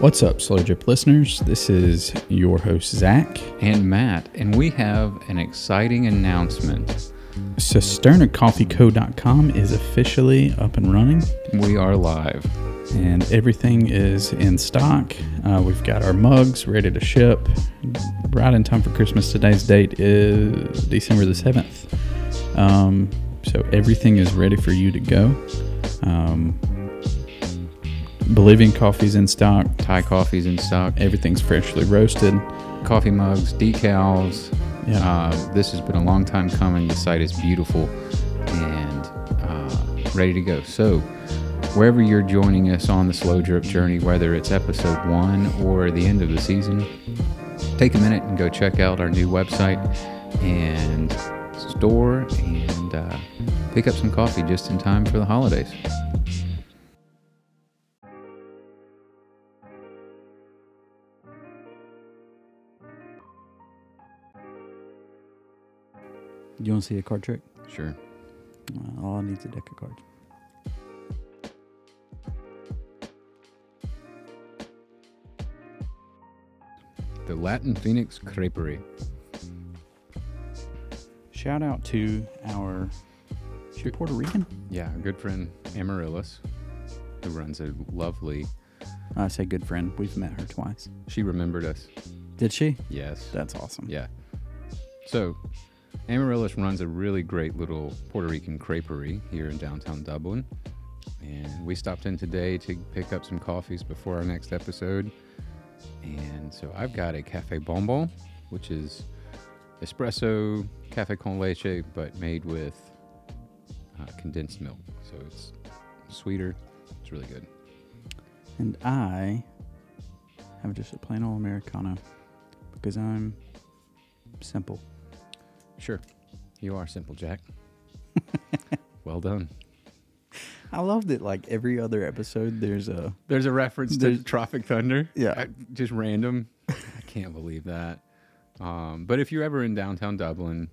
What's up, Slow Drip listeners? This is your host, Zach. and Matt, and we have an exciting announcement. CisternaCoffeeCo.com is officially up and running, We are live. and everything is in stock. Uh, we've got our mugs ready to ship right in time for Christmas. Today's date is December the 7th. Um, so everything is ready for you to go. Um, Bolivian coffee's in stock. Thai coffee's in stock, Everything's freshly roasted. coffee mugs, decals. Yeah. Uh, this has been a long time coming. The site is beautiful and uh, ready to go. So, wherever you're joining us on the slow drip journey, whether it's episode one or the end of the season, take a minute and go check out our new website and store and uh, pick up some coffee just in time for the holidays. You want to see a card trick? Sure. Uh, all I need is a deck of cards. The Latin Phoenix Creperie. Shout out to our she Puerto Rican. Yeah, our good friend Amaryllis, who runs a lovely. I say good friend. We've met her twice. She remembered us. Did she? Yes. That's awesome. Yeah. So, Amaryllis runs a really great little Puerto Rican creperie here in downtown Dublin. And we stopped in today to pick up some coffees before our next episode. And so I've got a Cafe Bombon, which is espresso, cafe con leche, but made with uh, condensed milk. So it's sweeter. It's really good. And I have just a plain old Americano because I'm simple. Sure. You are simple, Jack. well done. I love that. Like every other episode, there's a There's a reference to There's- Tropic Thunder. Yeah. I- just random. I can't believe that. Um, but if you're ever in downtown Dublin,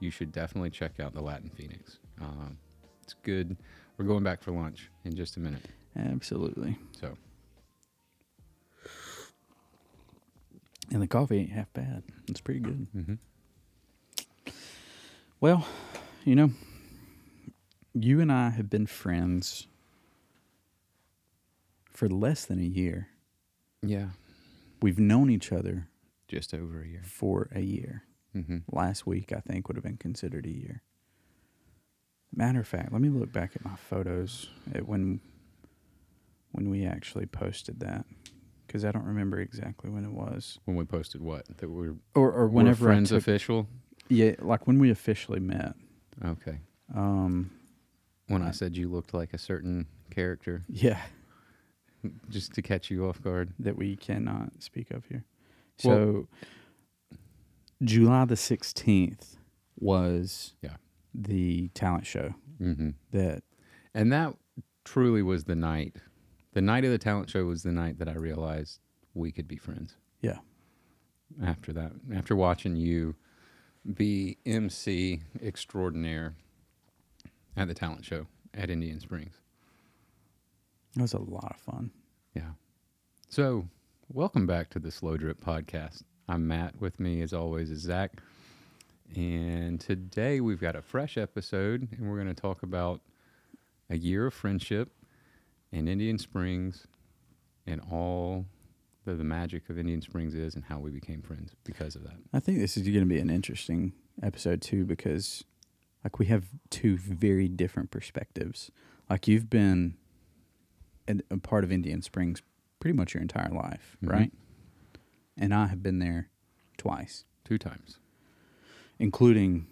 you should definitely check out the Latin Phoenix. Um, it's good. We're going back for lunch in just a minute. absolutely. So, And the coffee ain't half bad. It's pretty good. mhm. Well, you know, you and I have been friends for less than a year. yeah, We've known each other just over a year. for a year. hmm Last week, I think, would have been considered a year. Matter of fact, let me look back at my photos at when when we actually posted that because I don't remember exactly when it was When we posted what? That we're, or or we're whenever friends took, official? Yeah, like when we officially met. Okay. Um, When I said you looked like a certain character, yeah, just to catch you off guard. that we cannot speak of here. Well- So July the sixteenth was Yeah. the talent show hmm that And that truly was the night. The night of the talent show was the night that I realized we could be friends. yeah After that, after watching you be MC extraordinaire at the talent show at Indian Springs. it was a lot of fun. Yeah. So, welcome back to the Slow Drip Podcast. I'm Matt. With me, as always, is Zach. And today we've got a fresh episode, and we're going to talk about a year of friendship in Indian Springs and all that the magic of Indian Springs is and how we became friends because of that. I think this is going to be an interesting episode too because like we have two very different perspectives. Like you've been a part of Indian Springs pretty much your entire life, Mhm. right? And I have been there twice, Two times. including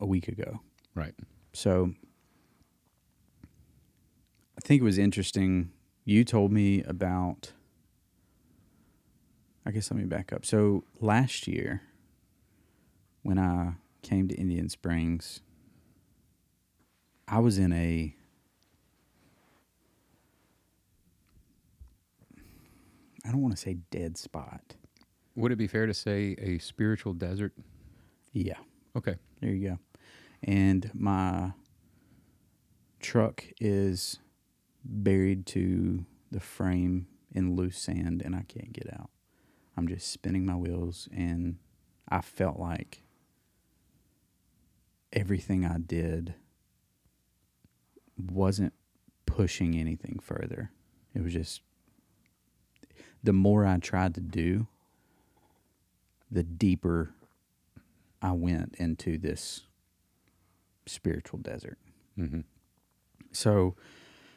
a week ago. Right. So I think it was interesting. You told me about. I guess let me back up. So last year, when I came to Indian Springs, I was in a. I don't want to say dead spot. Would it be fair to say a spiritual desert? Yeah. Okay. There you go. And my truck is buried to the frame in loose sand and I can't get out. I'm just spinning my wheels and I felt like everything I did wasn't pushing anything further. It was just the more I tried to do, the deeper I went into this spiritual desert. Mm-hmm. So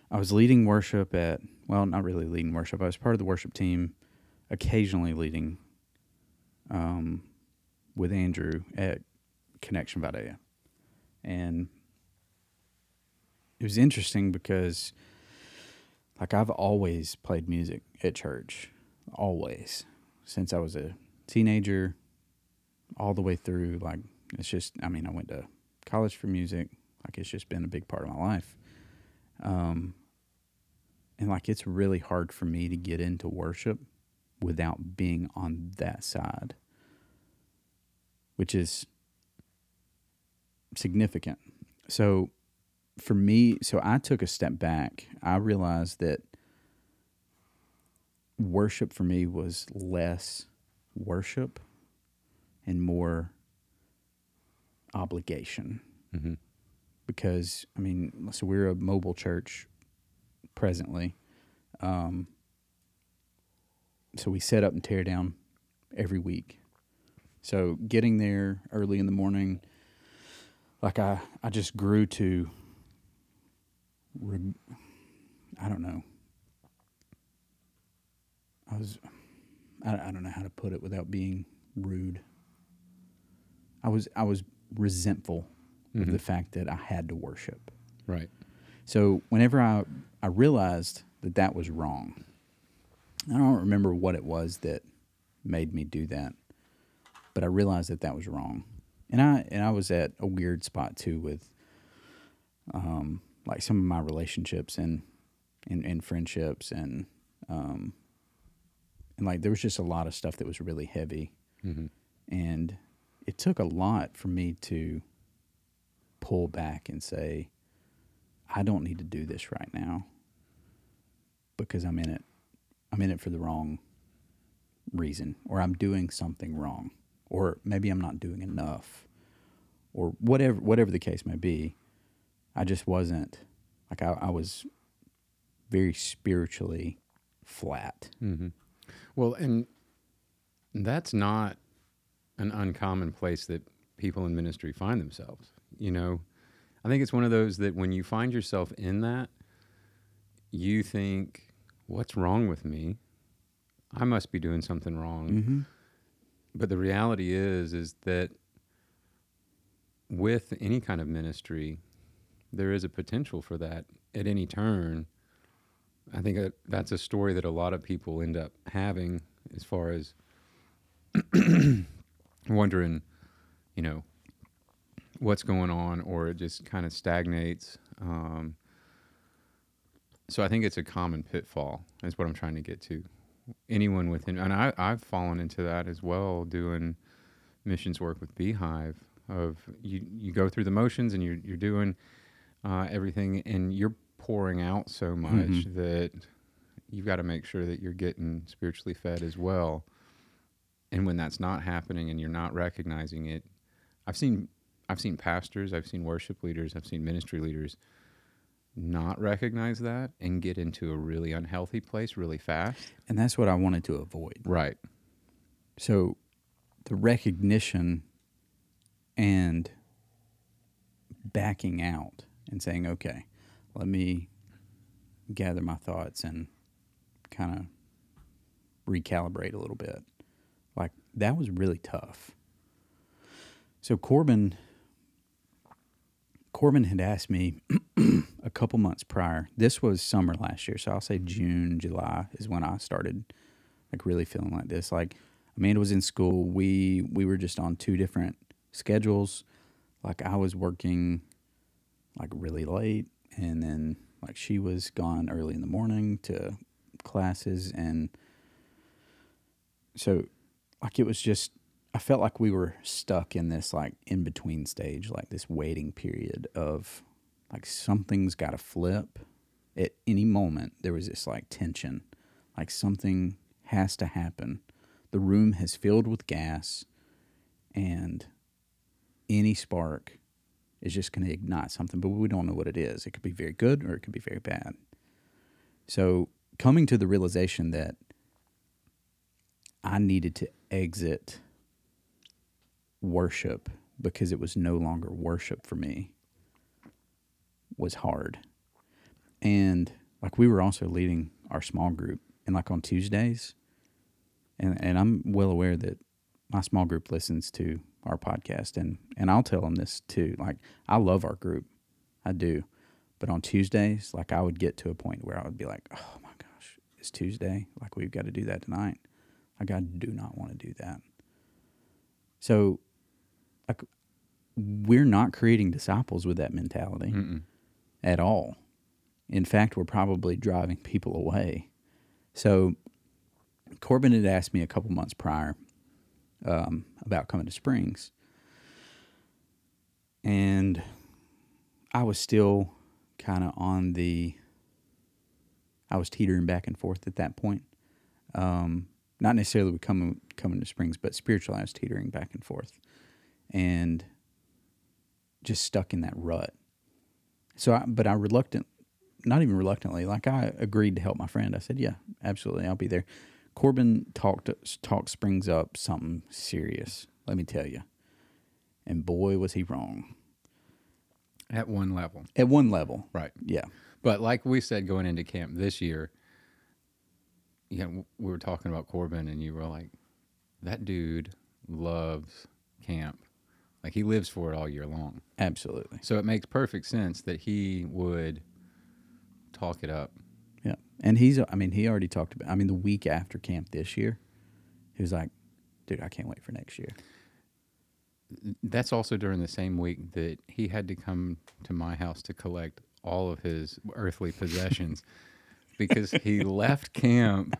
I was leading worship at, well, not really leading worship. I was part of the worship team, occasionally leading um, with Andrew at Connection Vidalia. And it was interesting because, like, I've always played music at church, always, since I was a teenager, all the way through. Like, it's just, I mean, I went to college for music. Like, it's just been a big part of my life. Um, and like it's really hard for me to get into worship without being on that side, which is significant. So for me, so I took a step back. I realized that worship for me was less worship and more obligation Mm-hmm. Because I mean, so we're a mobile church presently. Um, so we set up and tear down every week. So getting there early in the morning, like I, I just grew to, I don't know. I was, I, I don't know how to put it without being rude. I was, I was resentful of Mhm. the fact that I had to worship. Right. So whenever I I realized that that was wrong, I don't remember what it was that made me do that, but I realized that that was wrong, and I and I was at a weird spot too with, um, like some of my relationships and and, and friendships and um, and like there was just a lot of stuff that was really heavy, Mm-hmm. and it took a lot for me to pull back and say, I don't need to do this right now because I'm in it. I'm in it for the wrong reason, or I'm doing something wrong, or maybe I'm not doing enough, or whatever whatever the case may be. I just wasn't like I, I was very spiritually flat. Mm-hmm. Well, and that's not an uncommon place that people in ministry find themselves. You know, I think it's one of those that when you find yourself in that, you think, what's wrong with me? I must be doing something wrong. Mm-hmm. But the reality is, is that with any kind of ministry, there is a potential for that at any turn. I think that that's a story that a lot of people end up having as far as wondering, you know, what's going on, or it just kind of stagnates. Um, so I think it's a common pitfall, is what I'm trying to get to. Anyone within, and I, I've fallen into that as well, doing missions work with Beehive. Of you, you go through the motions, and you're you're doing uh, everything, and you're pouring out so much Mhm. that you've got to make sure that you're getting spiritually fed as well. And when that's not happening, and you're not recognizing it, I've seen I've seen pastors, I've seen worship leaders, I've seen ministry leaders not recognize that and get into a really unhealthy place really fast. And that's what I wanted to avoid. Right. So the recognition and backing out and saying, okay, let me gather my thoughts and kind of recalibrate a little bit. Like that was really tough. So Corbin Corbin had asked me a couple months prior. This was summer last year, so I'll say June, July is when I started like really feeling like this. Like Amanda was in school. We we were just on two different schedules. Like I was working like really late and then like she was gone early in the morning to classes and so like it was just I felt like we were stuck in this like in between stage, like this waiting period of like something's got to flip at any moment. There was this like tension, like something has to happen. The room has filled with gas, and any spark is just going to ignite something, but we don't know what it is. It could be very good or it could be very bad. So, coming to the realization that I needed to exit worship because it was no longer worship for me was hard. And like we were also leading our small group and like on Tuesdays and and I'm well aware that my small group listens to our podcast and and I'll tell them this too. Like I love our group. I do. But on Tuesdays, like I would get to a point where I would be like, "Oh my gosh, it's Tuesday. Like we've got to do that tonight." Like I do not want to do that. So like we're not creating disciples with that mentality Mm-mm. at all. In fact, we're probably driving people away. So, Corbin had asked me a couple months prior um, about coming to Springs, and I was still kind of on the. I was teetering back and forth at that point. Um, not necessarily with coming coming to Springs, but spiritually, I was teetering back and forth, and just stuck in that rut. So, I, but I reluctant, not even reluctantly, like I agreed to help my friend. I said, "Yeah, absolutely, I'll be there." Corbin talked talked Springs up something serious. Let me tell you, and boy was he wrong At one level. at one level. Right. Yeah, But like we said going into camp this year, you know, we were talking about Corbin, and you were like, that dude loves camp. Like he lives for it all year long. absolutely. So it makes perfect sense that he would talk it up. Yeah, and he's. I mean, he already talked about. I mean, the week after camp this year, he was like, "Dude, I can't wait for next year." That's also during the same week that he had to come to my house to collect all of his earthly possessions because he left camp,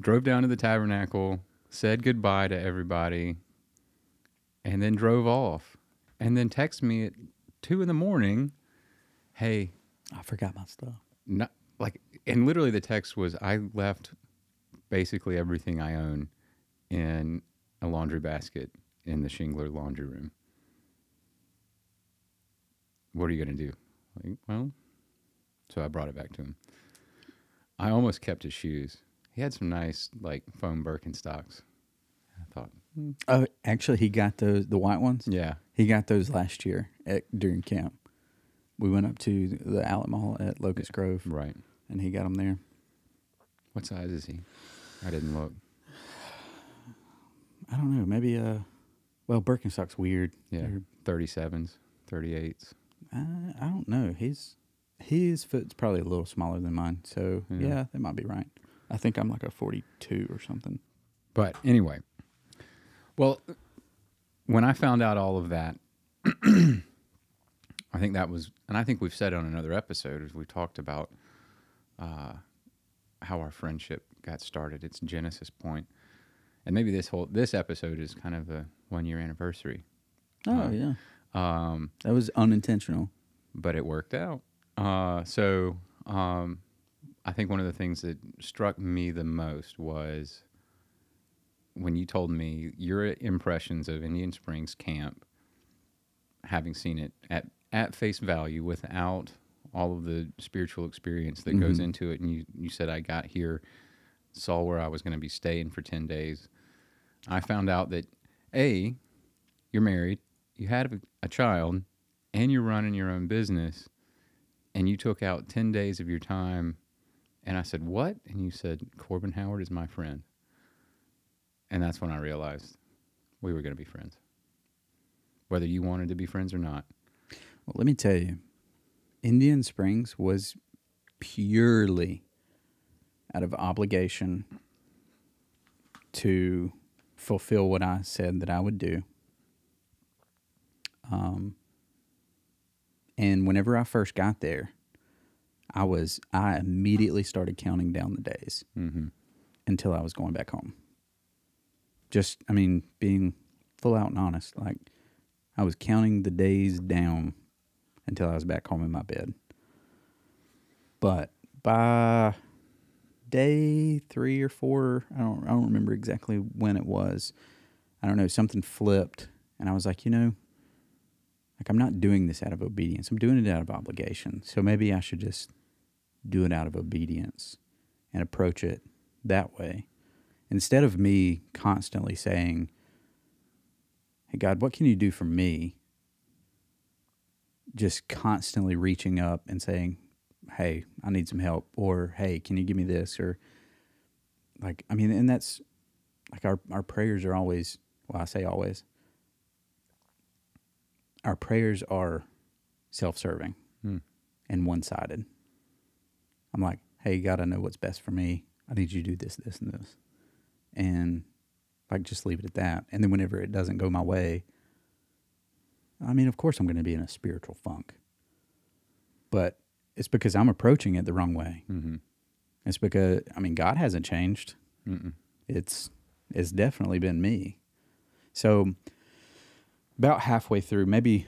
drove down to the tabernacle, said goodbye to everybody, and then drove off. And then texted me at two in the morning, hey, I forgot my stuff. not like and literally the text was I left basically everything I own in a laundry basket in the Shingler laundry room. What are you going to do? Like, well, so I brought it back to him. I almost kept his shoes. He had some nice like foam Birkenstocks. I thought, Oh, actually, he got those the white ones. yeah, He got those last year at, during camp. We went up to the outlet mall at Locust Grove, right. and he got them there. What size is he? I didn't look. I don't know, maybe uh, well, Birkenstock's weird. Yeah, 37s, 38s. I, I don't know. His his foot's probably a little smaller than mine, so Yeah. yeah, that might be right. I think I'm like a 42 or something. But anyway, well, when I found out all of that, I think that was, and I think we've said on another episode as we talked about uh, how our friendship got started. It's Genesis point. and maybe this whole this episode is kind of a one year anniversary. Oh Uh, yeah, Um, that was unintentional. but it worked out. Uh, so um, I think one of the things that struck me the most was when you told me your impressions of Indian Springs camp, having seen it at, at face value without all of the spiritual experience that goes Mhm. into it. And you, you said, I got here, saw where I was going to be staying for 10 days. I found out that A, you're married, you had a, a child, and you're running your own business, and you took out 10 days of your time. And I said, What? And you said, Corbin Howard is my friend. And that's when I realized we were going to be friends, whether you wanted to be friends or not. Well, let me tell you, Indian Springs was purely out of obligation to fulfill what I said that I would do. Um, and whenever I first got there, I was I immediately started counting down the days Mm-hmm. until I was going back home. Just, I mean, being full out and honest, like I was counting the days down until I was back home in my bed. But by day three or four. I don't. I don't remember exactly when it was. I don't know. Something flipped, and I was like, you know, like I'm not doing this out of obedience. I'm doing it out of obligation. So maybe I should just do it out of obedience and approach it that way instead of me constantly saying, "Hey God, what can you do for me?" Just constantly reaching up and saying, "Hey, I need some help," or "Hey, can you give me this?" or like I mean, and that's like our our prayers are always. Well, I say always. Our prayers are self-serving Hmm. and one-sided. I'm like, "Hey, God, I know what's best for me. I need you to do this, this, and this," and like just leave it at that. And then whenever it doesn't go my way, I mean, of course, I'm going to be in a spiritual funk, but it's because I'm approaching it the wrong way. Mm-hmm. It's because I mean, God hasn't changed. Mm-mm. It's it's definitely been me. So about halfway through, maybe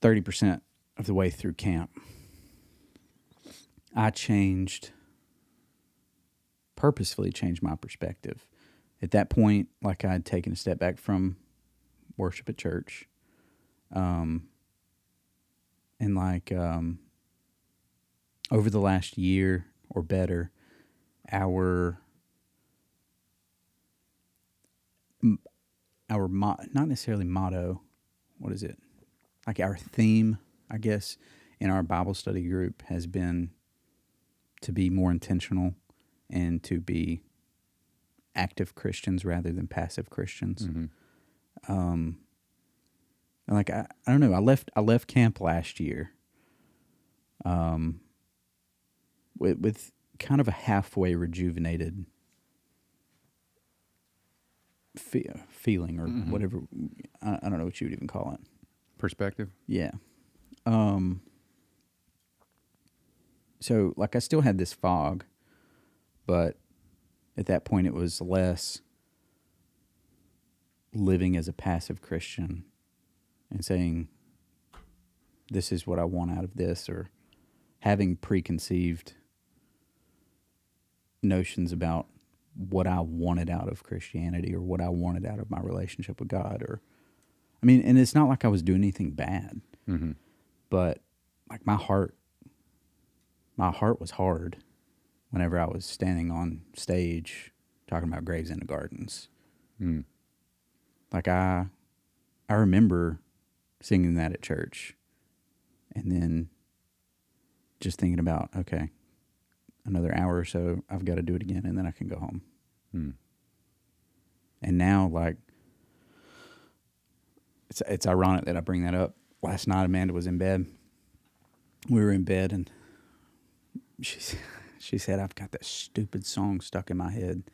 thirty percent of the way through camp, I changed purposefully changed my perspective. At that point, like I had taken a step back from worship at church. Um and like um over the last year or better, our our mo- not necessarily motto what is it like our theme i guess in our bible study group has been to be more intentional and to be active christians rather than passive christians Mm-hmm. um and like I, I don't know i left i left camp last year um with with kind of a halfway rejuvenated fe- feeling or Mhm. whatever I, I don't know what you would even call it Perspective. yeah um so like i still had this fog but at that point it was less living as a passive christian and saying this is what i want out of this or having preconceived notions about what i wanted out of christianity or what i wanted out of my relationship with god or i mean and it's not like i was doing anything bad Mm-hmm. but like my heart my heart was hard whenever I was standing on stage talking about graves into gardens. Mm. Like I I remember singing that at church and then just thinking about, okay, another hour or so, I've got to do it again and then I can go home. Mm. And now like it's it's ironic that I bring that up. Last night Amanda was in bed. We were in bed and she s- she said I've got that stupid song stuck in my head.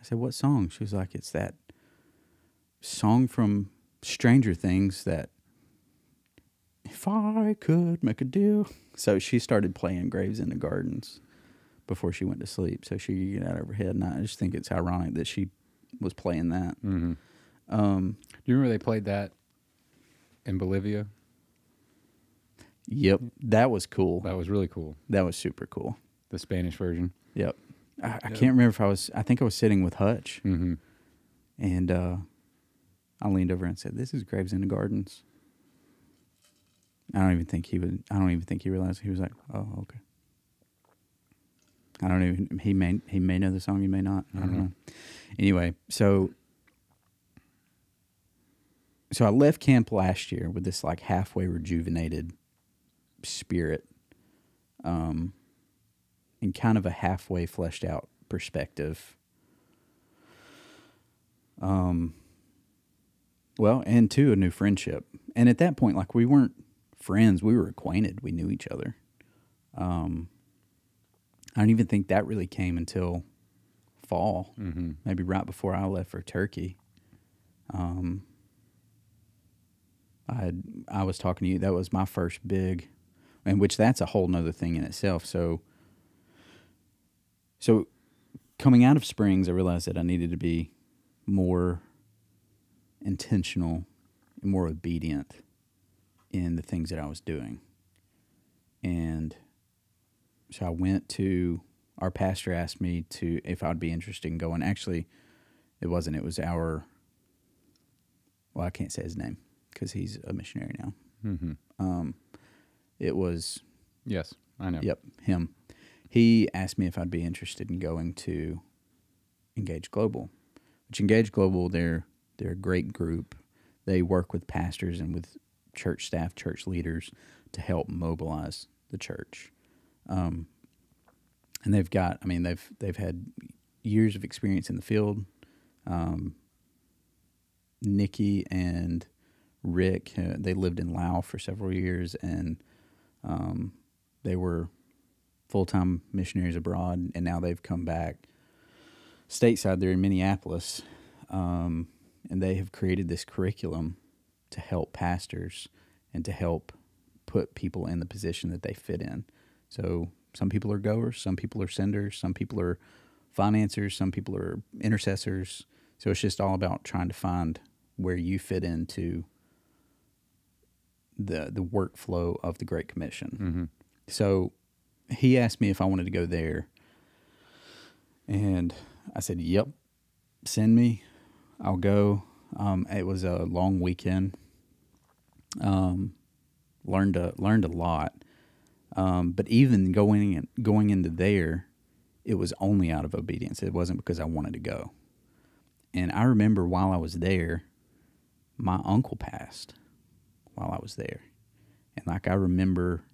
I said, "What song?" She was like, "It's that song from Stranger Things that if I could make a deal." So she started playing Graves into Gardens before she went to sleep so she could get out of her head and I just think it's ironic that she was playing that. Mm-hmm. Um, Do you remember they played that in Bolivia? Yep, that was cool. That was really cool. That was super cool. The Spanish version. Yep. I, I Yep. can't remember if I was. I think I was sitting with Hutch, Mm-hmm. and uh, I leaned over and said, "This is Graves into Gardens." I don't even think he would. I don't even think he realized. He was like, "Oh, okay." I don't even. He may. He may know the song. He may not. I don't Mhm. know. Anyway, so so I left camp last year with this like halfway rejuvenated spirit, um, and kind of a halfway fleshed out perspective. Um, well, and two, a new friendship. And at that point, like we weren't friends, we were acquainted. We knew each other. Um, I don't even think that really came until fall, Mm-hmm. maybe right before I left for Turkey. Um, I had, I was talking to you. That was my first big, and which that's a whole nother thing in itself. So, so coming out of Springs, I realized that I needed to be more intentional and more obedient in the things that I was doing. And so I went to our pastor asked me to if I'd be interested in going. Actually, it wasn't. It was our. Well, I can't say his name because he's a missionary now. Mm-hmm. Um, it was Yes, I know. Yep, him. He asked me if I'd be interested in going to Engage Global, which Engage Global they're they're a great group. They work with pastors and with church staff, church leaders to help mobilize the church. Um, and they've got, I mean, they've they've had years of experience in the field. Um, Nikki and Rick, uh, they lived in Laos for several years, and um, they were full time missionaries abroad, and now they've come back stateside. They're in Minneapolis, um, and they have created this curriculum to help pastors and to help put people in the position that they fit in. So some people are goers, some people are senders, some people are financiers, some people are intercessors. So it's just all about trying to find where you fit into the the workflow of the Great Commission. Mm-hmm. So he asked me if I wanted to go there. And I said, Yep, send me. I'll go. Um, it was a long weekend. Um, learned a learned a lot. Um, but even going in, going into there, it was only out of obedience. It wasn't because I wanted to go. And I remember while I was there, my uncle passed while I was there. And like I remember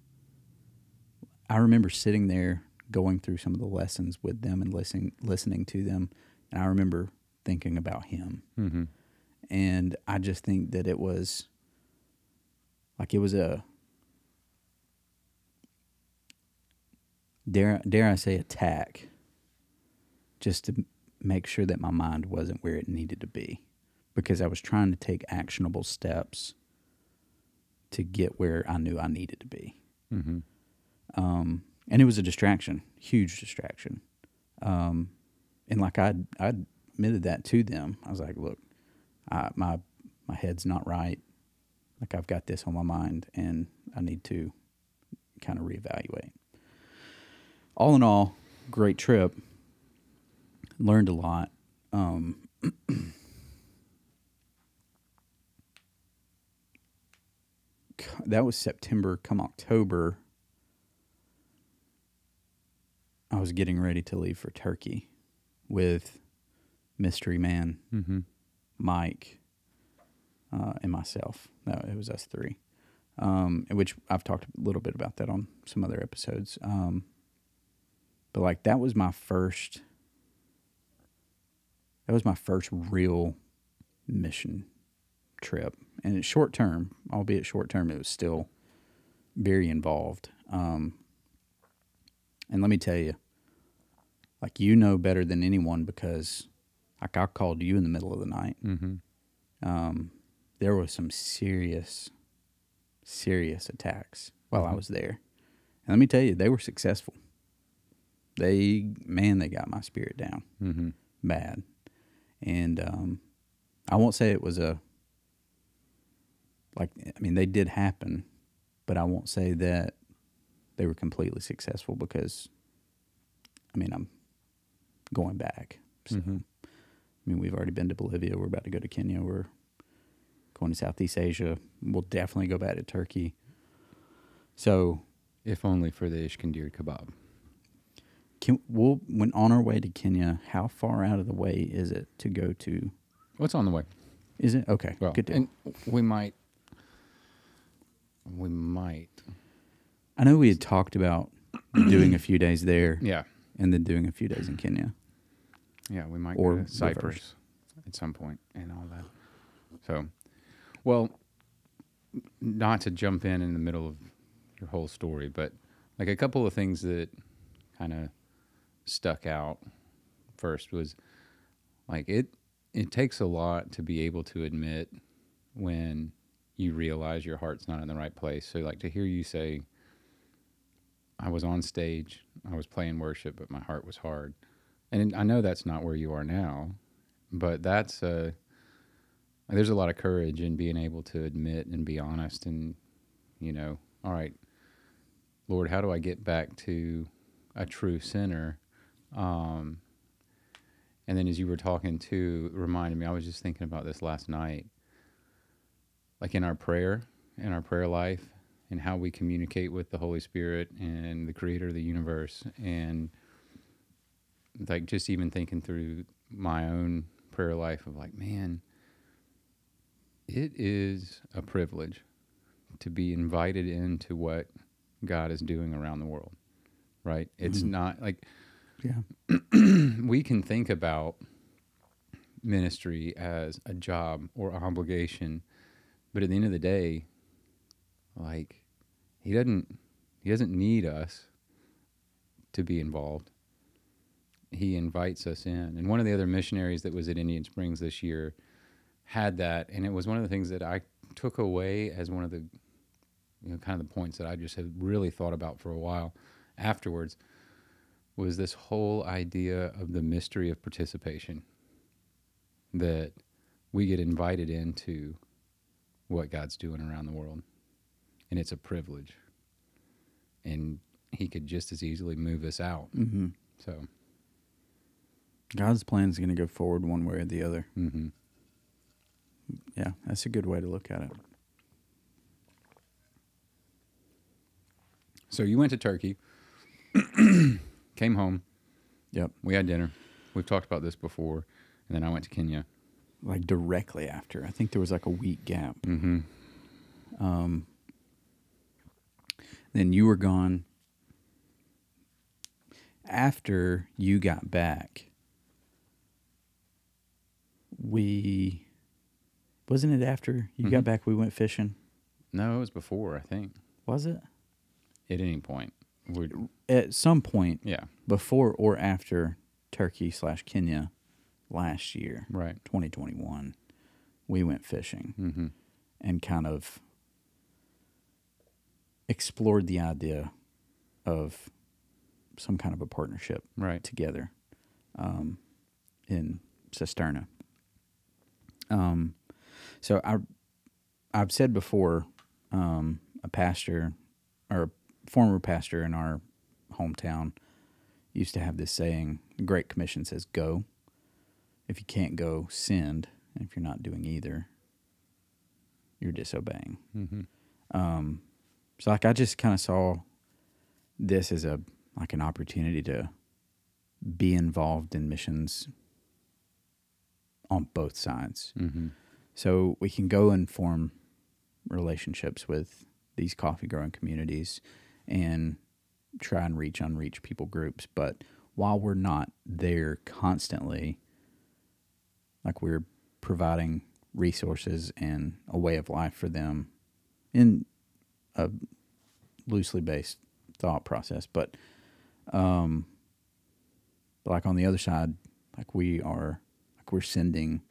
I remember sitting there going through some of the lessons with them and listening listening to them. And I remember thinking about him. Mm-hmm. And I just think that it was like it was a dare dare I say attack just to make sure that my mind wasn't where it needed to be because I was trying to take actionable steps to get where I knew I needed to be. Mm-hmm. Um, and it was a distraction, huge distraction. Um, and like I, I admitted that to them. I was like, look, I, my my head's not right. Like I've got this on my mind, and I need to kind of reevaluate. All in all, great trip. Learned a lot. Um, that was September. Come October, I was getting ready to leave for Turkey with Mystery Man, Mm-hmm. Mike, uh, and myself. No, it was us three. Um, which I've talked a little bit about that on some other episodes. Um, but like that was my first. That was my first real mission trip, and it's short term, albeit short term. It was still very involved. Um, and let me tell you, like you know better than anyone because, like I called you in the middle of the night Mm-hmm. um, there was some serious, serious attacks while I Mhm. was there. And let me tell you, they were successful. They, man, they got my spirit down Mm-hmm. bad. And um, I won't say it was a, like, I mean, they did happen, but I won't say that they were completely successful because, I mean, I'm going back. So, Mhm. I mean, we've already been to Bolivia. We're about to go to Kenya. We're going to Southeast Asia. We'll definitely go back to Turkey. So, If only for the Iskender kebab. can, we'll, when on our way to Kenya, how far out of the way is it to go to? What's on the way? Is it okay? Well, good deal. and we might. We might. I know we had talked about doing a few days there Yeah. and then doing a few days in Kenya. Yeah, we might Or go to reverse. Cyprus at some point and all that. So, well, not to jump in in the middle of your whole story, but like a couple of things that kind of stuck out first was like it it takes a lot to be able to admit when you realize your heart's not in the right place. So like to hear you say I was on stage, I was playing worship, but my heart was hard. And I know that's not where you are now, but that's uh there's a lot of courage in being able to admit and be honest and you know, all right, Lord, how do I get back to a true sinner Um, and then as you were talking it reminded me, I was just thinking about this last night. Like in our prayer, in our prayer life, and how we communicate with the Holy Spirit and the creator of the universe. And like just even thinking through my own prayer life of like, man, it is a privilege to be invited into what God is doing around the world, right? It's Mhm. not like Yeah. we can think about ministry as a job or obligation, but at the end of the day, like he doesn't he doesn't need us to be involved. He invites us in. And one of the other missionaries that was at Indian Springs this year had that and it was one of the things that I took away as one of the you know kind of the points that I just had really thought about for a while afterwards was this whole idea of the mystery of participation that we get invited into what God's doing around the world. And it's a privilege. And he could just as easily move us out. hmm So, God's plan is going to go forward one way or the other. hmm Yeah, that's a good way to look at it. so you went to Turkey, came home, Yep. we had dinner. We've talked about this before. And then I went to Kenya. Like directly after. I think there was like a week gap. Mm-hmm. Um, then you were gone. After you got back, we wasn't it after you got Mhm. back we went fishing? No, it was before, I think. Was it? At any point. we At some point yeah, before or after Turkey slash Kenya last year, right. 2021, we went fishing. Mm-hmm. and kind of explored the idea of some kind of a partnership Right. together um, in Cisterna. Um, so I, I've said before, um, a pastor or a former pastor in our hometown used to have this saying: "The Great Commission says go. If you can't go, send. And if you're not doing either, you're disobeying." Mm-hmm. Um, so like I just kind of saw this as a like an opportunity to be involved in missions on both sides. Mm-hmm. So we can go and form relationships with these coffee growing communities and try and reach unreached people groups. But while we're not there constantly, like we're providing resources and a way of life for them in a loosely based thought process. But um like on the other side, like we are like we're sending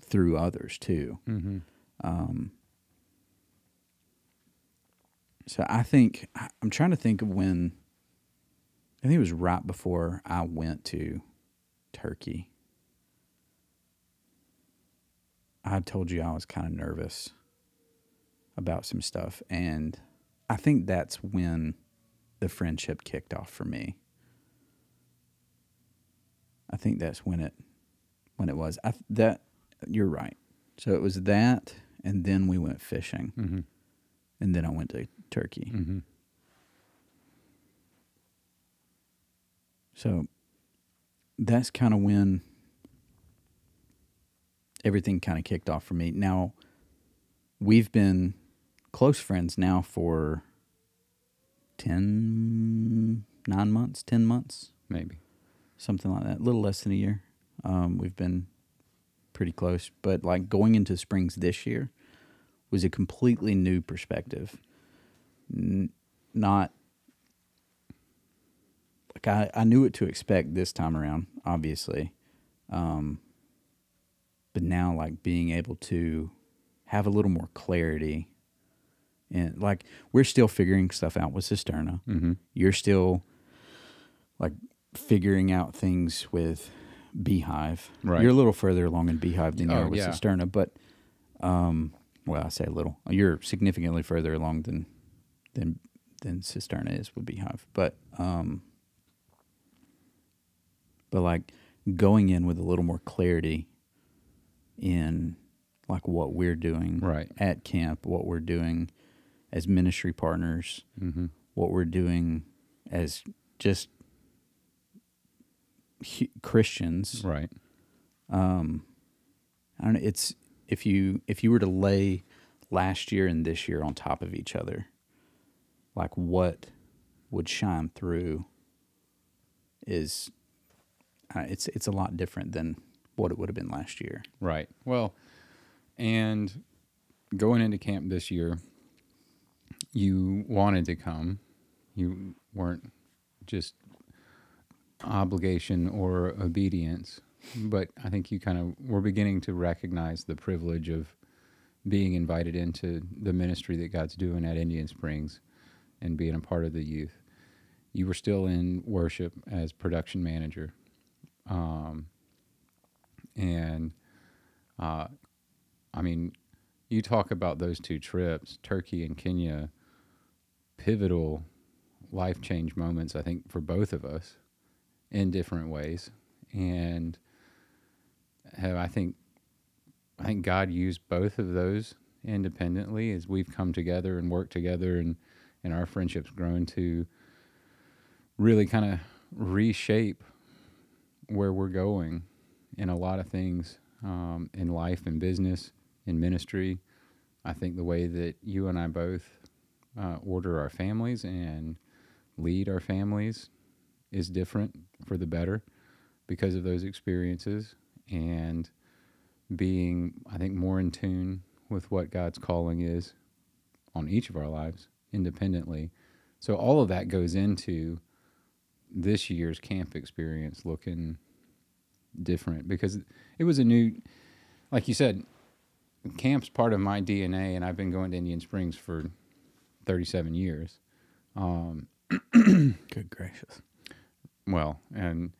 through others too. Mm-hmm. Um, so I think I'm trying to think of when I think it was right before I went to Turkey. I told you I was kind of nervous about some stuff, and I think that's when the friendship kicked off for me. I think that's when it when it was. I th- that you're right. So it was that, and then we went fishing, Mm-hmm. and then I went to Turkey. Mm-hmm. So that's kind of when everything kind of kicked off for me. Now, we've been close friends now for 10, nine months, 10 months, Maybe. something like that, a little less than a year. Um, we've been pretty close, but like going into Springs this year was a completely new perspective. N- not like I, I knew what to expect this time around, obviously. Um, but now, like being able to have a little more clarity, and like we're still figuring stuff out with Cisterna Mm-hmm. you're still like figuring out things with Beehive. Right. You're a little further along in Beehive than you Oh, are with yeah. Cisterna, but um, well, I say a little. You're significantly further along than than than Cisterna is with Beehive. But um, but like going in with a little more clarity in like what we're doing Right. at camp, what we're doing as ministry partners, Mm-hmm. what we're doing as just Christians. Right. Um, I don't know. It's if you if you were to lay last year and this year on top of each other, like what would shine through is uh, it's it's a lot different than what it would have been last year. Right. Well, and going into camp this year, you wanted to come. You weren't just obligation or obedience, but I think you kind of were beginning to recognize the privilege of being invited into the ministry that God's doing at Indian Springs and being a part of the youth. You were still in worship as production manager. Um, and uh, I mean, you talk about those two trips, Turkey and Kenya, pivotal life change moments, I think, for both of us in different ways. And have, I think I think God used both of those independently as we've come together and worked together and, and our friendship's grown to really kind of reshape where we're going in a lot of things um, in life and business, in ministry. I think the way that you and I both uh, order our families and lead our families is different for the better because of those experiences and being, I think, more in tune with what God's calling is on each of our lives independently. So all of that goes into this year's camp experience looking different because it was a new, like you said, camp's part of my DNA, and I've been going to Indian Springs for 37 years. Um, Good gracious. well, and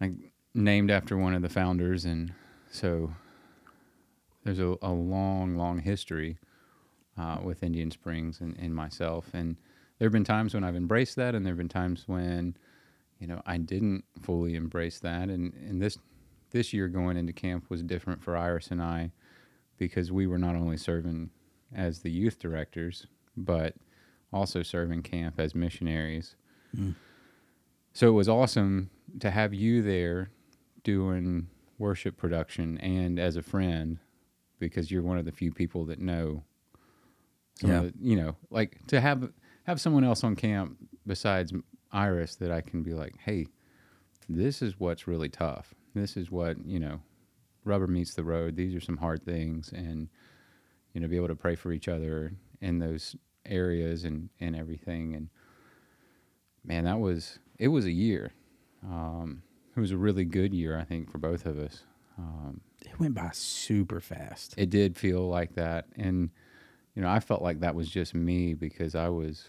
I named after one of the founders, and so there's a, a long, long history uh, with Indian Springs and, and myself. And there have been times when I've embraced that, and there have been times when, you know, I didn't fully embrace that. And, and this this year going into camp was different for Iris and I because we were not only serving as the youth directors, but also serving camp as missionaries. Hmm. So it was awesome to have you there doing worship production and as a friend because you're one of the few people that know Yeah. the, you know like to have have someone else on camp besides Iris that I can be like hey this is what's really tough this is what you know rubber meets the road these are some hard things and you know be able to pray for each other in those areas and and everything and man that was it was a year um, it was a really good year I think for both of us um, It went by super fast. it did feel like that and you know i felt like that was just me because i was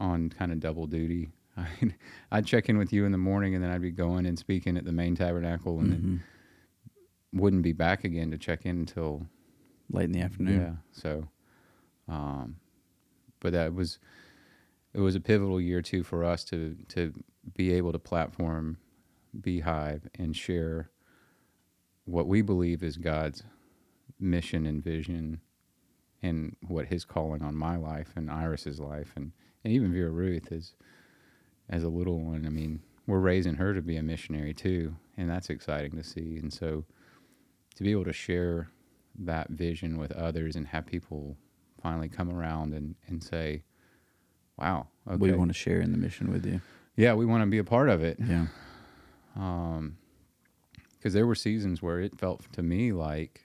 on kind of double duty I'd, I'd check in with you in the morning and then i'd be going and speaking at the main tabernacle and then Mhm. wouldn't be back again to check in until Late in the afternoon. yeah so um but that was it was a pivotal year too for us to to be able to platform beehive and share what we believe is god's mission and vision and what his calling on my life and iris's life and, and even vera ruth is as a little one. I mean we're raising her to be a missionary too and that's exciting to see. And so to be able to share that vision with others and have people finally come around and, and say, wow, okay. We want to share in the mission with you. yeah, we want to be a part of it. Yeah. Um, cause there were seasons where it felt to me like,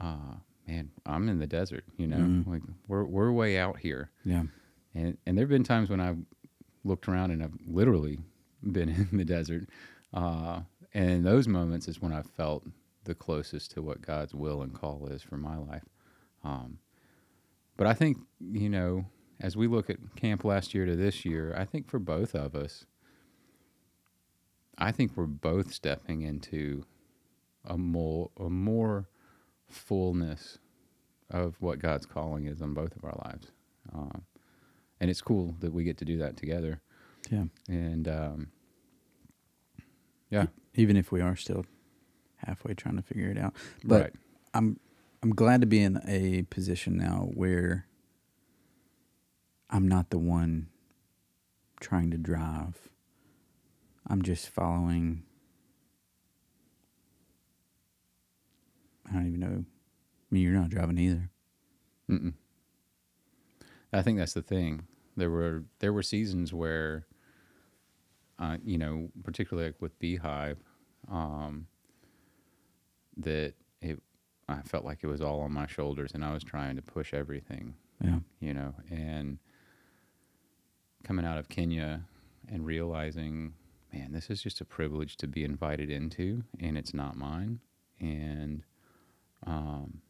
uh, man, I'm in the desert, you know, Mhm. like we're, we're way out here. Yeah. And, and there've been times when I've looked around and I've literally been in the desert. Uh, and in those moments is when I felt the closest to what God's will and call is for my life. Um, but I think, you know, as we look at camp last year to this year, I think for both of us, I think we're both stepping into a more, a more fullness of what God's calling is on both of our lives. Um, and it's cool that we get to do that together. Yeah. And um, Yeah. even if we are still halfway trying to figure it out. But right. I'm I'm glad to be in a position now where I'm not the one trying to drive. I'm just following I don't even know. I mean, you're not driving either. Mm-mm. I think that's the thing. There were there were seasons where, uh, you know, particularly like with Beehive, um, that I felt like it was all on my shoulders, and I was trying to push everything, Yeah. you know, and coming out of Kenya and realizing, man, this is just a privilege to be invited into, and it's not mine, and um,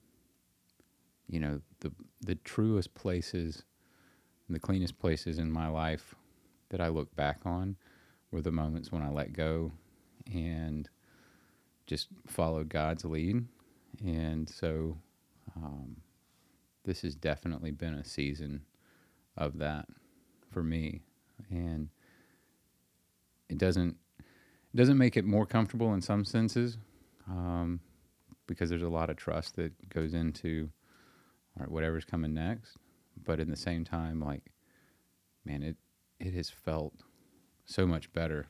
you know, the the truest places, and the cleanest places in my life that I look back on were the moments when I let go and just followed God's lead. And so, um, this has definitely been a season of that for me, and it doesn't it doesn't make it more comfortable in some senses. Um, because there's a lot of trust that goes into all right, whatever's coming next. But in the same time, like, man, it it has felt so much better,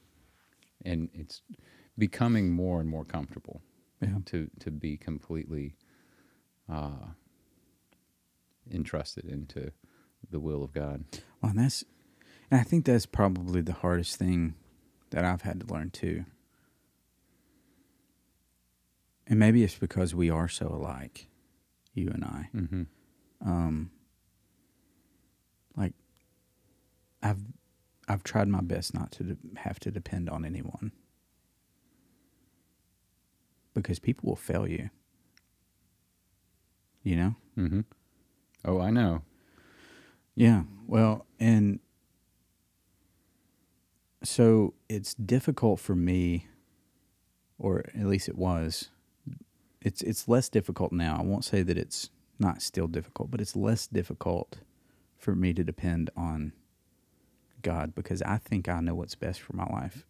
and it's becoming more and more comfortable Yeah. to to be completely uh, entrusted into the will of God. Well, and that's, and I think that's probably the hardest thing that I've had to learn too. And maybe it's because we are so alike, you and I. Mm-hmm. Um, like, I've I've tried my best not to de- have to depend on anyone because people will fail you. You know. Mm-hmm. Oh, I know. Yeah. Well, and so it's difficult for me, or at least it was. It's it's less difficult now. I won't say that it's not still difficult, but it's less difficult for me to depend on God because I think I know what's best for my life.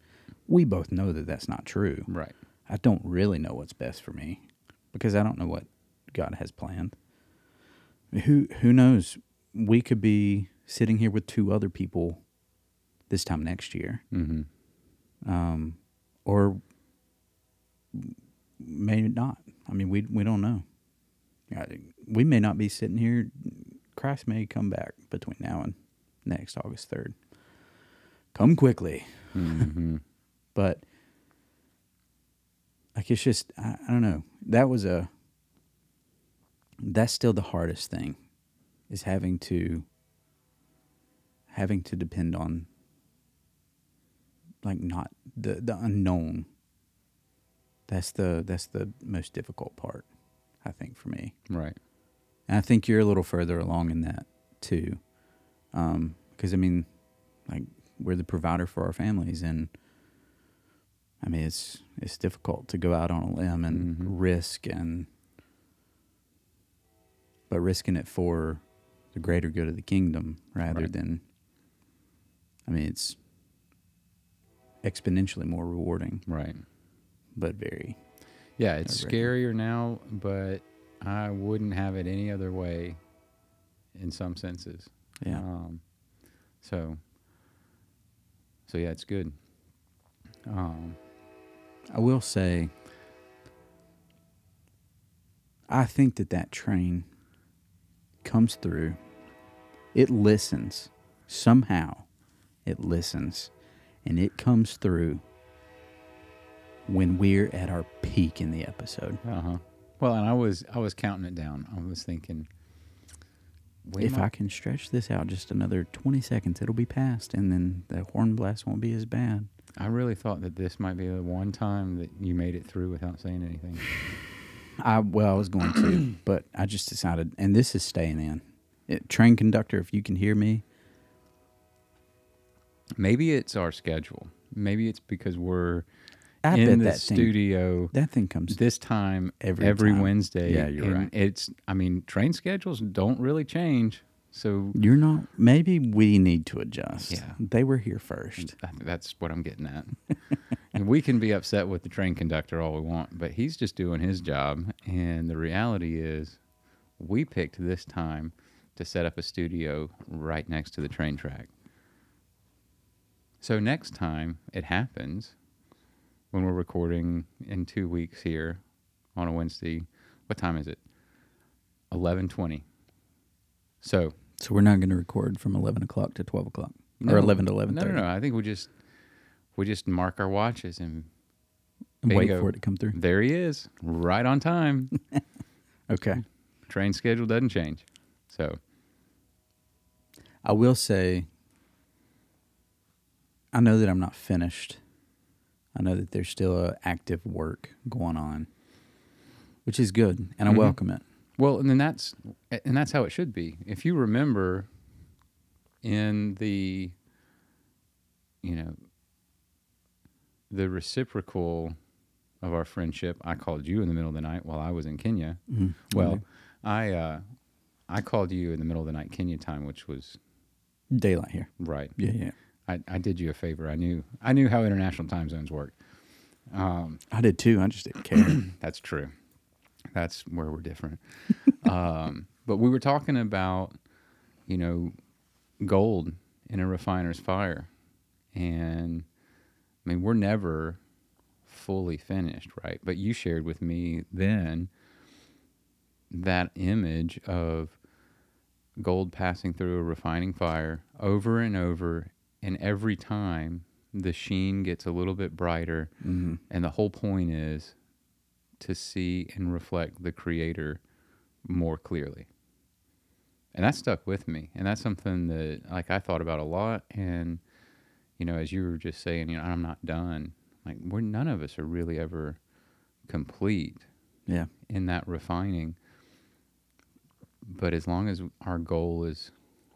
We both know that that's not true. Right. I don't really know what's best for me because I don't know what God has planned. Who who knows? We could be sitting here with two other people this time next year, Mm-hmm. um, or may not. I mean, we we don't know. We may not be sitting here. Christ may come back between now and next August third. Come quickly. Mm-hmm. but like it's just I, I don't know that was a that's still the hardest thing is having to having to depend on like not the the unknown that's the that's the most difficult part i think for me right. and I think you're a little further along in that too. Um, because, I mean, like, we're the provider for our families. And, I mean, it's it's difficult to go out on a limb and Mhm. risk and, but risking it for the greater good of the kingdom rather Right. than, I mean, it's exponentially more rewarding, Right. but very, Yeah, it's scarier now, but I wouldn't have it any other way in some senses. yeah. Um, so, so yeah, it's good. Um, I will say, I think that that train comes through. It listens. Somehow, it listens. And it comes through when we're at our peak in the episode. uh huh. Well, and I was I was counting it down. I was thinking, we if I can stretch this out just another 20 seconds, it'll be past, and then the horn blast won't be as bad. I really thought that this might be the one time that you made it through without saying anything. I well, I was going to, but I just decided, and this is staying in. It, train conductor, if you can hear me, Maybe it's our schedule. Maybe it's because we're I in the that thing studio that thing comes this time every every time. Wednesday. Yeah, you're and right. It's I mean train schedules don't really change, so You're not. Maybe we need to adjust. Yeah. they were here first. That's what I'm getting at. And we can be upset with the train conductor all we want, but he's just doing his job. And the reality is, we picked this time to set up a studio right next to the train track. So next time it happens, when we're recording in two weeks here on a Wednesday, what time is it? Eleven twenty. So So we're not going to record from 11 o'clock to 12 o'clock No. or 11 to 11 no, no, no. I think we just we just mark our watches and and wait for it to come through. there he is, right on time. Okay. Train schedule doesn't change. So I will say, I know that I'm not finished. I know that there's still active work going on, which is good, and I Mhm. welcome it. Well, and then that's and that's how it should be. If you remember in the you know the reciprocal of our friendship, I called you in the middle of the night while I was in Kenya. Mhm. Well, I uh I called you in the middle of the night Kenya time, which was daylight here. right. Yeah, yeah. I, I did you a favor. I knew I knew how international time zones work. Um, I did too. I just didn't care. That's true. That's where we're different. um, but we were talking about, you know, gold in a refiner's fire. And I mean, we're never fully finished, right? But you shared with me then that image of gold passing through a refining fire over and over. And every time the sheen gets a little bit brighter hmm and the whole point is to see and reflect the creator more clearly. And that stuck with me. And that's something that like I thought about a lot and you know, as you were just saying, you know, I'm not done. Like we're none of us are really ever complete Yeah. in that refining. But as long as our goal is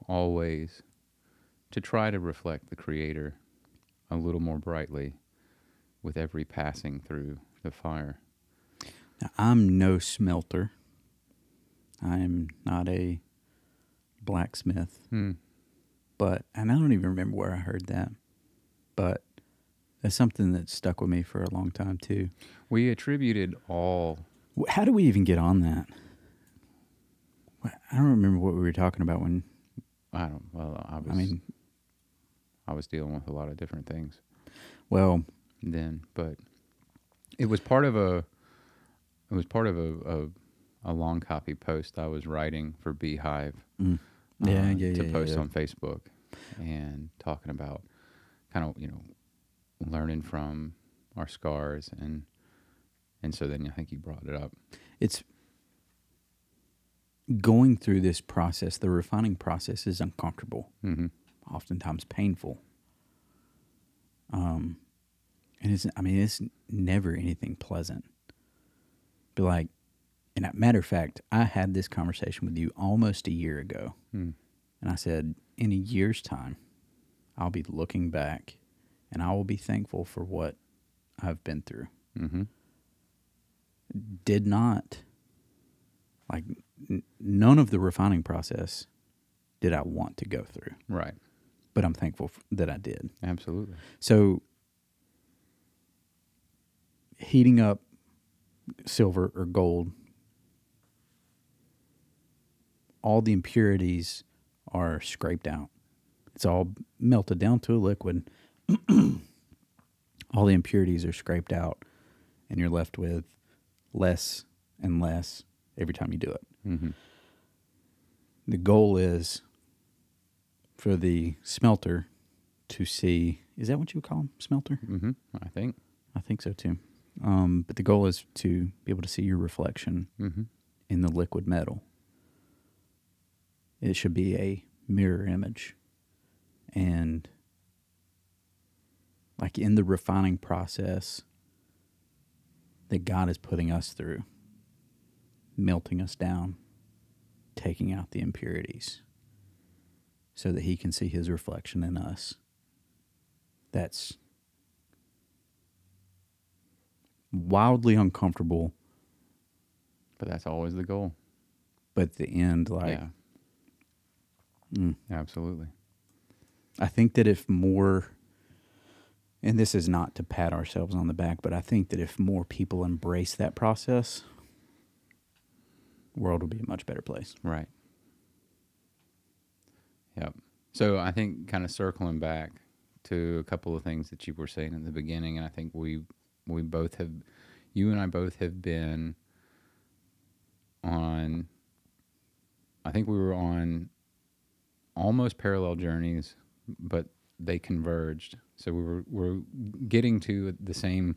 always to try to reflect the creator a little more brightly with every passing through the fire. Now, I'm no smelter. I'm not a blacksmith, Hmm. but and I don't even remember where I heard that, but that's something that stuck with me for a long time too. We attributed all How do we even get on that? I don't remember what we were talking about when. I don't well I was I mean, I was dealing with a lot of different things well, then, but it was part of a it was part of a a, a long copy post I was writing for Beehive. mm, yeah, uh, yeah, to yeah, post yeah. on Facebook and talking about kind of you know learning from our scars and and so then I think you brought it up. it's going through this process. The refining process is uncomfortable. Mm-hmm. Oftentimes painful. Um, and it's, I mean, it's never anything pleasant. But like, and a matter of fact, I had this conversation with you almost a year ago. Mm. And I said, in a year's time, I'll be looking back and I will be thankful for what I've been through. Mm-hmm. Did not, like, n- none of the refining process did I want to go through, Right. But I'm thankful that I did. Absolutely. So heating up silver or gold, all the impurities are scraped out. It's all melted down to a liquid. all the impurities are scraped out, and you're left with less and less every time you do it. Mm-hmm. The goal is for the smelter to see is that what you would call them? Smelter? Mm-hmm. I think. I think so too. Um, but the goal is to be able to see your reflection Mm-hmm. in the liquid metal. It should be a mirror image. And like in the refining process that God is putting us through, melting us down, taking out the impurities so that He can see His reflection in us. That's wildly uncomfortable, But that's always the goal. but the end, like, yeah. mm, Absolutely. I think that if more and this is not to pat ourselves on the back, but I think that if more people embrace that process, world would be a much better place. Right. Yep. So I think kind of circling back to a couple of things that you were saying in the beginning, and I think we we both have, you and I both have been on. I think we were on almost parallel journeys, but they converged. So we were we're getting to the same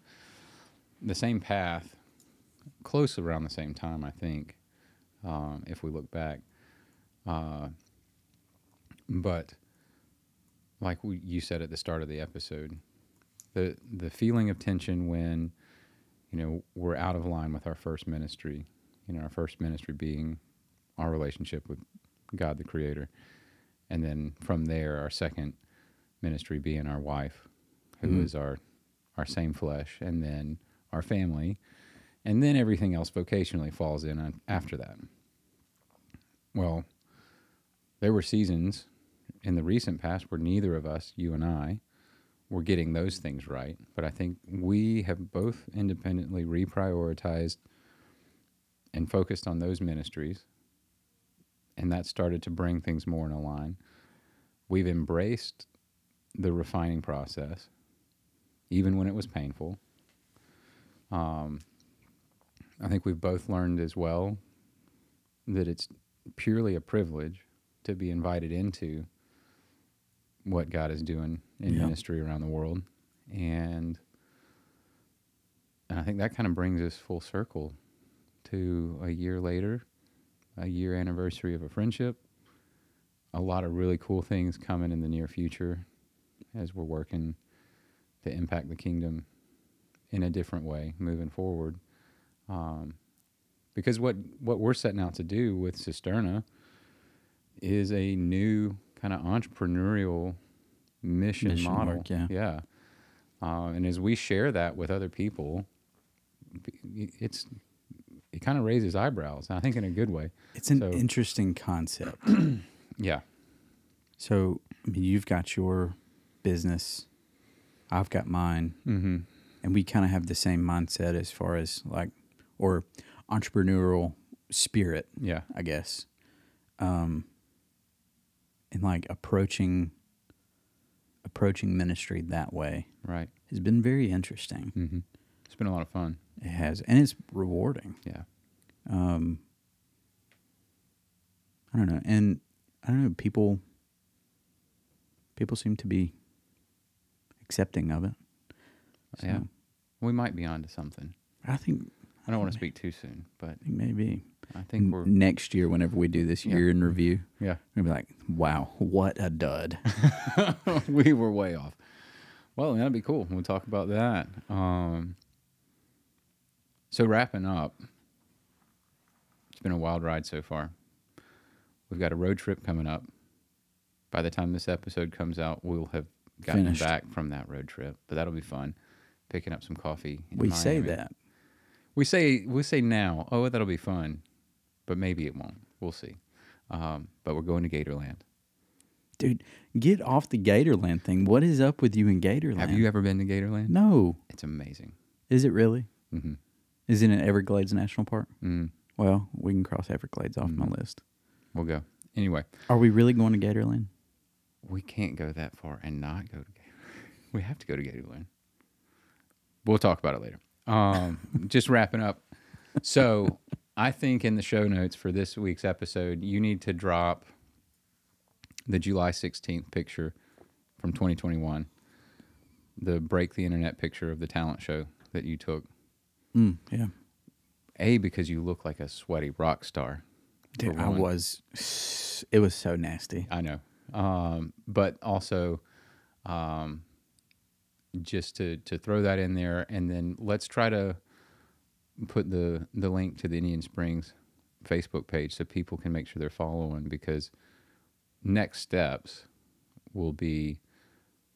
the same path, close around the same time. I think, um, if we look back, uh, but like we, you said at the start of the episode, the the feeling of tension when you know we're out of line with our first ministry. You know, our first ministry being our relationship with God the Creator, and then from there, our second ministry being our wife, who Mhm. is our our same flesh, and then our family, and then everything else vocationally falls in after that. Well, there were seasons in the recent past where neither of us, you and I, were getting those things right. But I think we have both independently reprioritized and focused on those ministries. And that started to bring things more in a line. We've embraced the refining process, even when it was painful. Um, I think we've both learned as well that it's purely a privilege to be invited into what God is doing in Yeah. ministry around the world. And and I think that kind of brings us full circle to a year later, a year anniversary of a friendship. A lot of really cool things coming in the near future as we're working to impact the kingdom in a different way moving forward. Um, because what, what we're setting out to do with Cisterna is a new kind of entrepreneurial mission, Mission model. work, yeah. Yeah. Uh, and as we share that with other people, it's it kind of raises eyebrows. I think in a good way. It's an So- interesting concept. Yeah. so, I mean, you've got your business, I've got mine, Mm-hmm. and we kind of have the same mindset as far as like, or entrepreneurial spirit, Yeah. I guess. Um, and like approaching approaching ministry that way Right. has been very interesting. Mm-hmm. It's been a lot of fun. It has, and it's rewarding. Yeah. Um, I don't know, and I don't know. People, people seem to be accepting of it. So, Yeah. We might be onto something. I think, I don't want to speak too soon, but maybe I think we're next year, whenever we do this Yeah. year in review, yeah. we'll be like, "Wow, what a dud!" we were way off. Well, that'd be cool. We'll talk about that. Um, so wrapping up, it's been a wild ride so far. We've got a road trip coming up. By the time this episode comes out, we'll have gotten Finished. back from that road trip, but that'll be fun. Picking up some coffee. in we say that. We say we say now. Oh, that'll be fun, but maybe it won't. We'll see. Um, but we're going to Gatorland. Dude, get off the Gatorland thing. What is up with you in Gatorland? Have you ever been to Gatorland? No. It's amazing. Is it really? Mm-hmm. Is it in Everglades National Park? Mm, Well, we can cross Everglades off my Mhm. list. we'll go. Anyway, Are we really going to Gatorland? we can't go that far and not go to Gatorland. We have to go to Gatorland. We'll talk about it later. Um, just wrapping up. So, I think in the show notes for this week's episode, you need to drop the July 16th picture from 2021, the Break the Internet picture of the talent show that you took. Mm, yeah. A, because you look like a sweaty rock star. Dude, I was. It was so nasty. I know. Um, but also, um, just to, to throw that in there, and then let's try to put the, the link to the Indian Springs Facebook page so people can make sure they're following because next steps will be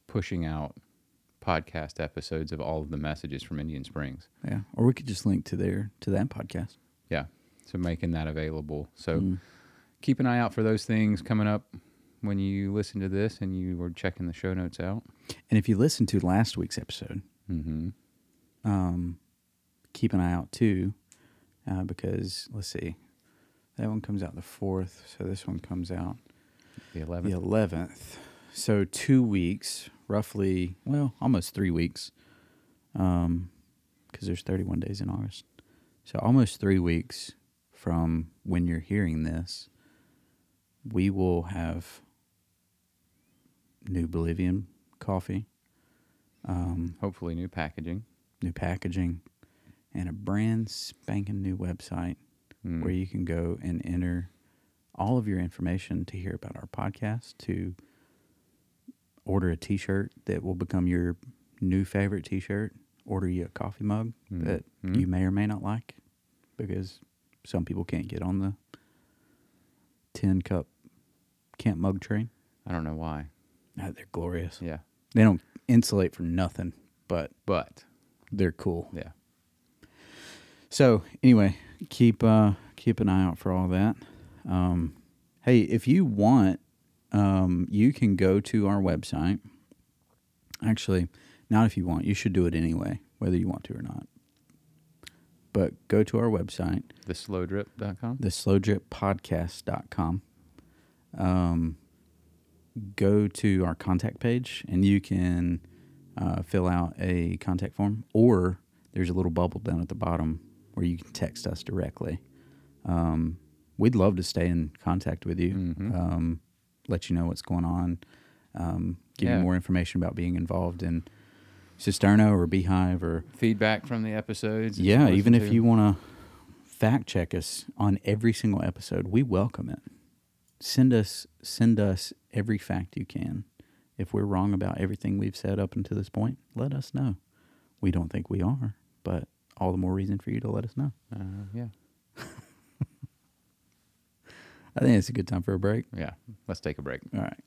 pushing out podcast episodes of all of the messages from Indian Springs. Yeah. Or we could just link to their to that podcast. Yeah. So making that available. So Mm. keep an eye out for those things coming up when you listen to this and you were checking the show notes out. And if you listened to last week's episode, Mm-hmm. um, keep an eye out too, uh, because let's see, that one comes out the fourth, so this one comes out The eleventh. the 11th. So two weeks, roughly, well, almost three weeks, um, because there's 31 days in August. So almost three weeks from when you're hearing this, we will have new Bolivian coffee. Um, Hopefully, new packaging. new packaging, and a brand spanking new website Mm. where you can go and enter all of your information to hear about our podcast, to order a t shirt that will become your new favorite t shirt, order you a coffee mug Mm. that Mm. you may or may not like because some people can't get on the 10 cup Kent mug train. I don't know why. Ah, they're glorious. Yeah. They don't insulate for nothing, but But, they're cool. yeah. So anyway, keep uh, keep an eye out for all that. Um, hey, if you want, um, you can go to our website. Actually, not if you want. You should do it anyway, whether you want to or not. But go to our website, Theslowdrip.com. theslowdrippodcast.com. Um, go to our contact page, and you can uh, fill out a contact form, or there's a little bubble down at the bottom where you can text us directly. Um, we'd love to stay in contact with you, Mhm. um, let you know what's going on, um, give Yeah. you more information about being involved in Cisterno or Beehive or Feedback from the episodes. yeah, even if you want to fact check us on every single episode, we welcome it. Send us send us every fact you can. If we're wrong about everything we've said up until this point, let us know. We don't think we are, but all the more reason for you to let us know. Uh, yeah. I think it's a good time for a break. Yeah. Let's take a break. All right.